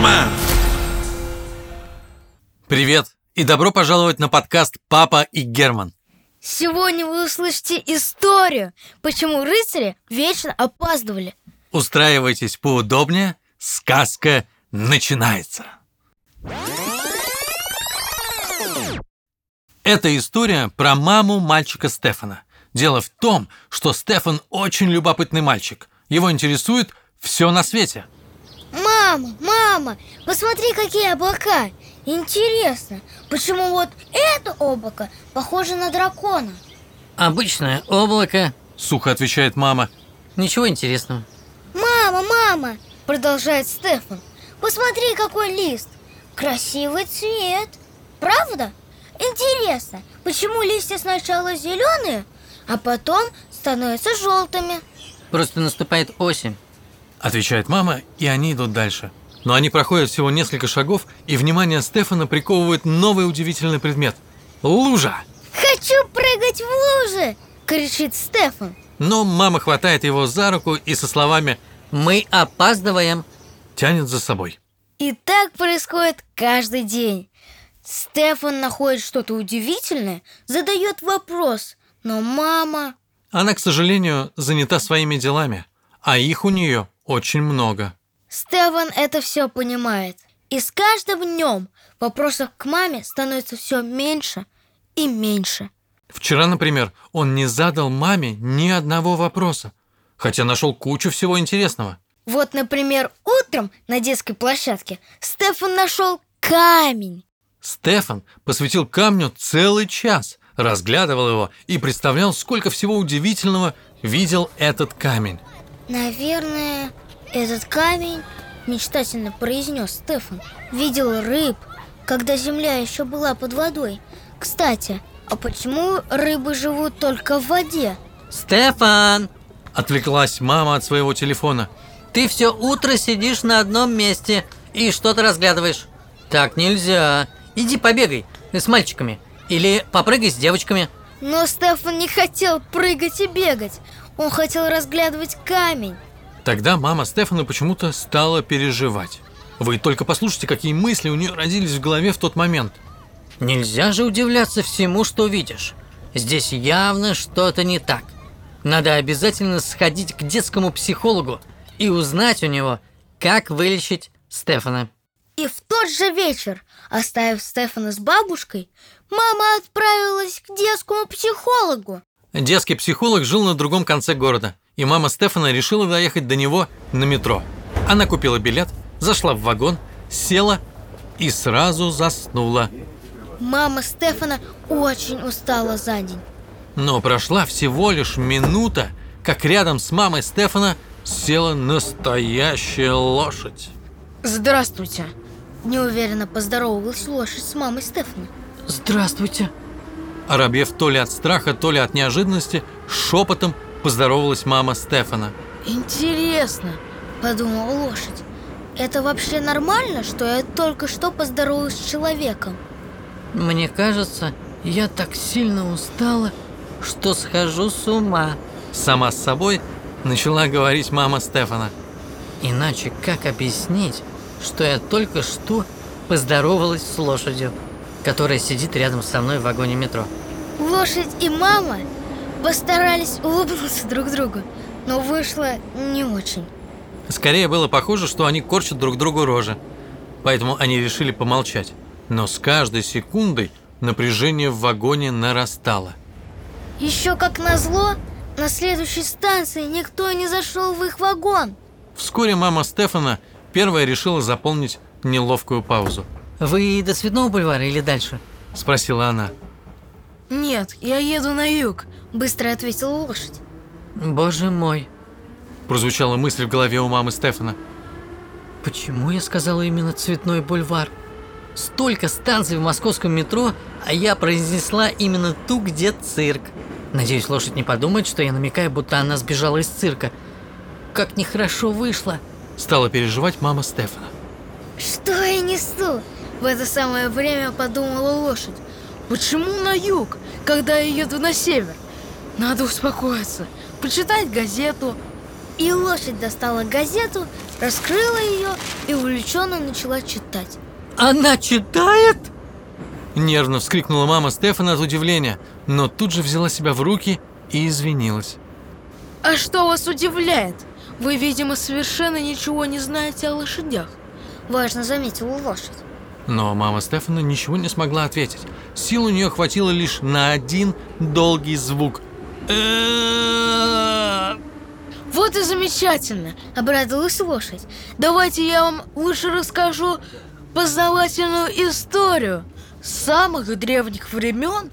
Герман! Привет и добро пожаловать на подкаст «Папа и Герман». Сегодня вы услышите историю, почему рыцари вечно опаздывали. Устраивайтесь поудобнее, сказка начинается. Это история про маму мальчика Стефана. Дело в том, что Стефан очень любопытный мальчик. Его интересует все на свете. Мама, мама, посмотри, какие облака. Интересно, почему вот это облако похоже на дракона? Обычное облако. Сухо отвечает мама. Ничего интересного. Мама, мама, продолжает Стефан. Посмотри, какой лист. Красивый цвет. Правда? Интересно, почему листья сначала зеленые, а потом становятся желтыми? Просто наступает осень. Отвечает мама, и они идут дальше. Но они проходят всего несколько шагов, и внимание Стефана приковывает новый удивительный предмет – лужа. Хочу прыгать в лужи! кричит Стефан. Но мама хватает его за руку и со словами Мы опаздываем. тянет за собой. И так происходит каждый день. Стефан находит что-то удивительное, задает вопрос, но мама... Она, к сожалению, занята своими делами, а их у нее очень много. Стефан это все понимает. И с каждым днем вопросов к маме становится все меньше и меньше. Вчера, например, он не задал маме ни одного вопроса, хотя нашел кучу всего интересного. Вот, например, утром на детской площадке Стефан нашел камень. Стефан посвятил камню целый час, разглядывал его и представлял, сколько всего удивительного видел этот камень. Наверное, этот камень, мечтательно произнес Стефан, видел рыб, когда земля еще была под водой. Кстати, а почему рыбы живут только в воде? Стефан, Отвлеклась мама от своего телефона. ты все утро сидишь на одном месте и что-то разглядываешь. Так нельзя. Иди побегай с мальчиками. Или попрыгай с девочками. Но Стефан не хотел прыгать и бегать. Он хотел разглядывать камень. Тогда мама Стефана почему-то стала переживать. Вы только послушайте, какие мысли у нее родились в голове в тот момент. Нельзя же удивляться всему, что видишь. Здесь явно что-то не так. Надо обязательно сходить к детскому психологу и узнать у него, как вылечить Стефана. И в тот же вечер, оставив Стефана с бабушкой, мама отправилась к детскому психологу. Детский психолог жил на другом конце города, и мама Стефана решила доехать до него на метро. Она купила билет, зашла в вагон, села и сразу заснула. Мама Стефана очень устала за день. Но прошла всего лишь минута, как рядом с мамой Стефана села настоящая лошадь. Здравствуйте. Неуверенно поздоровалась лошадь с мамой Стефана. Здравствуйте. Оробев то ли от страха, то ли от неожиданности, шепотом поздоровалась мама Стефана. Интересно, подумала лошадь. Это вообще нормально, что я только что поздоровалась с человеком? Мне кажется, я так сильно устала, что схожу с ума. Сама с собой начала говорить мама Стефана. Иначе как объяснить, что я только что поздоровалась с лошадью, которая сидит рядом со мной в вагоне метро? Лошадь и мама постарались улыбнуться друг другу, но вышло не очень. Скорее было похоже, что они корчат друг другу рожи. Поэтому они решили помолчать. Но с каждой секундой напряжение в вагоне нарастало. Еще как назло, на следующей станции никто не зашел в их вагон. Вскоре мама Стефана первая решила заполнить неловкую паузу. Вы до Цветного бульвара или дальше? Спросила она. Нет, я еду на юг, быстро ответила лошадь. Боже мой, Прозвучала мысль в голове у мамы Стефана. почему я сказала именно Цветной бульвар? Столько станций в московском метро, а я произнесла именно ту, где цирк. Надеюсь, лошадь не подумает, что я намекаю, будто она сбежала из цирка. Как нехорошо вышло. Стала переживать мама Стефана. Что я несу? В это самое время подумала лошадь. Почему на юг, когда я еду на север? Надо успокоиться, почитать газету. И лошадь достала газету, раскрыла ее и увлеченно начала читать. Она читает? Нервно вскрикнула мама Стефана от удивления, но тут же взяла себя в руки и извинилась. А что вас удивляет? Вы, видимо, совершенно ничего не знаете о лошадях. Важно заметила лошадь. Но мама Стефана ничего не смогла ответить. Сил у нее хватило лишь на один долгий звук. Вот и замечательно. Обрадовалась лошадь. Давайте я вам лучше расскажу познавательную историю. С самых древних времен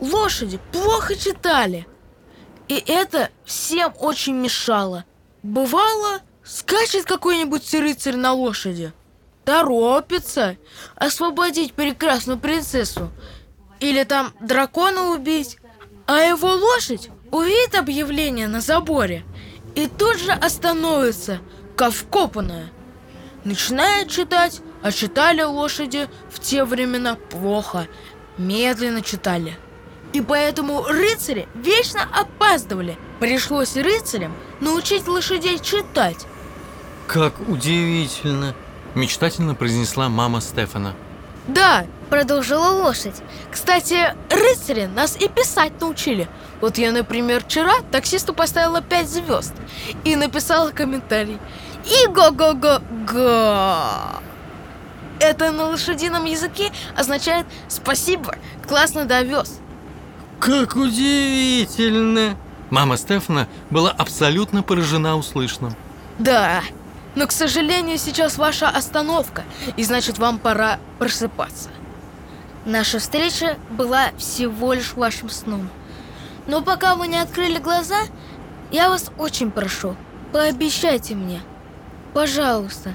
лошади плохо читали. И это всем очень мешало. Бывало, скачет какой-нибудь рыцарь на лошади, торопится освободить прекрасную принцессу или там дракона убить, а его лошадь увидит объявление на заборе и тут же остановится, как вкопанная. Начинает читать, а читали лошади в те времена плохо, медленно читали. И поэтому рыцари вечно опаздывали. Пришлось рыцарям научить лошадей читать. Как удивительно, мечтательно произнесла мама Стефана. Да, Продолжила лошадь. кстати, рыцари нас и писать научили. Вот я, например, вчера таксисту поставила 5 звезд и написала комментарий. И го-го-го-го. Это на лошадином языке означает «спасибо, классно довез». Как удивительно! Мама Стефана была абсолютно поражена услышанным. Да, но, к сожалению, сейчас ваша остановка, и значит, вам пора просыпаться. Наша встреча была всего лишь вашим сном. Но пока вы не открыли глаза, я вас очень прошу, пообещайте мне, пожалуйста,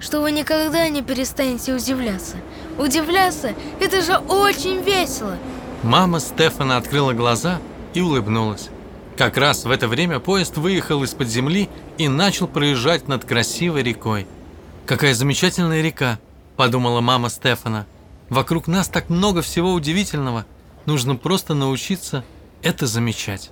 что вы никогда не перестанете удивляться. Удивляться – это же очень весело. Мама Стефана открыла глаза и улыбнулась. Как раз в это время поезд выехал из-под земли и начал проезжать над красивой рекой. «Какая замечательная река!» – подумала мама Стефана. «Вокруг нас так много всего удивительного. Нужно просто научиться это замечать».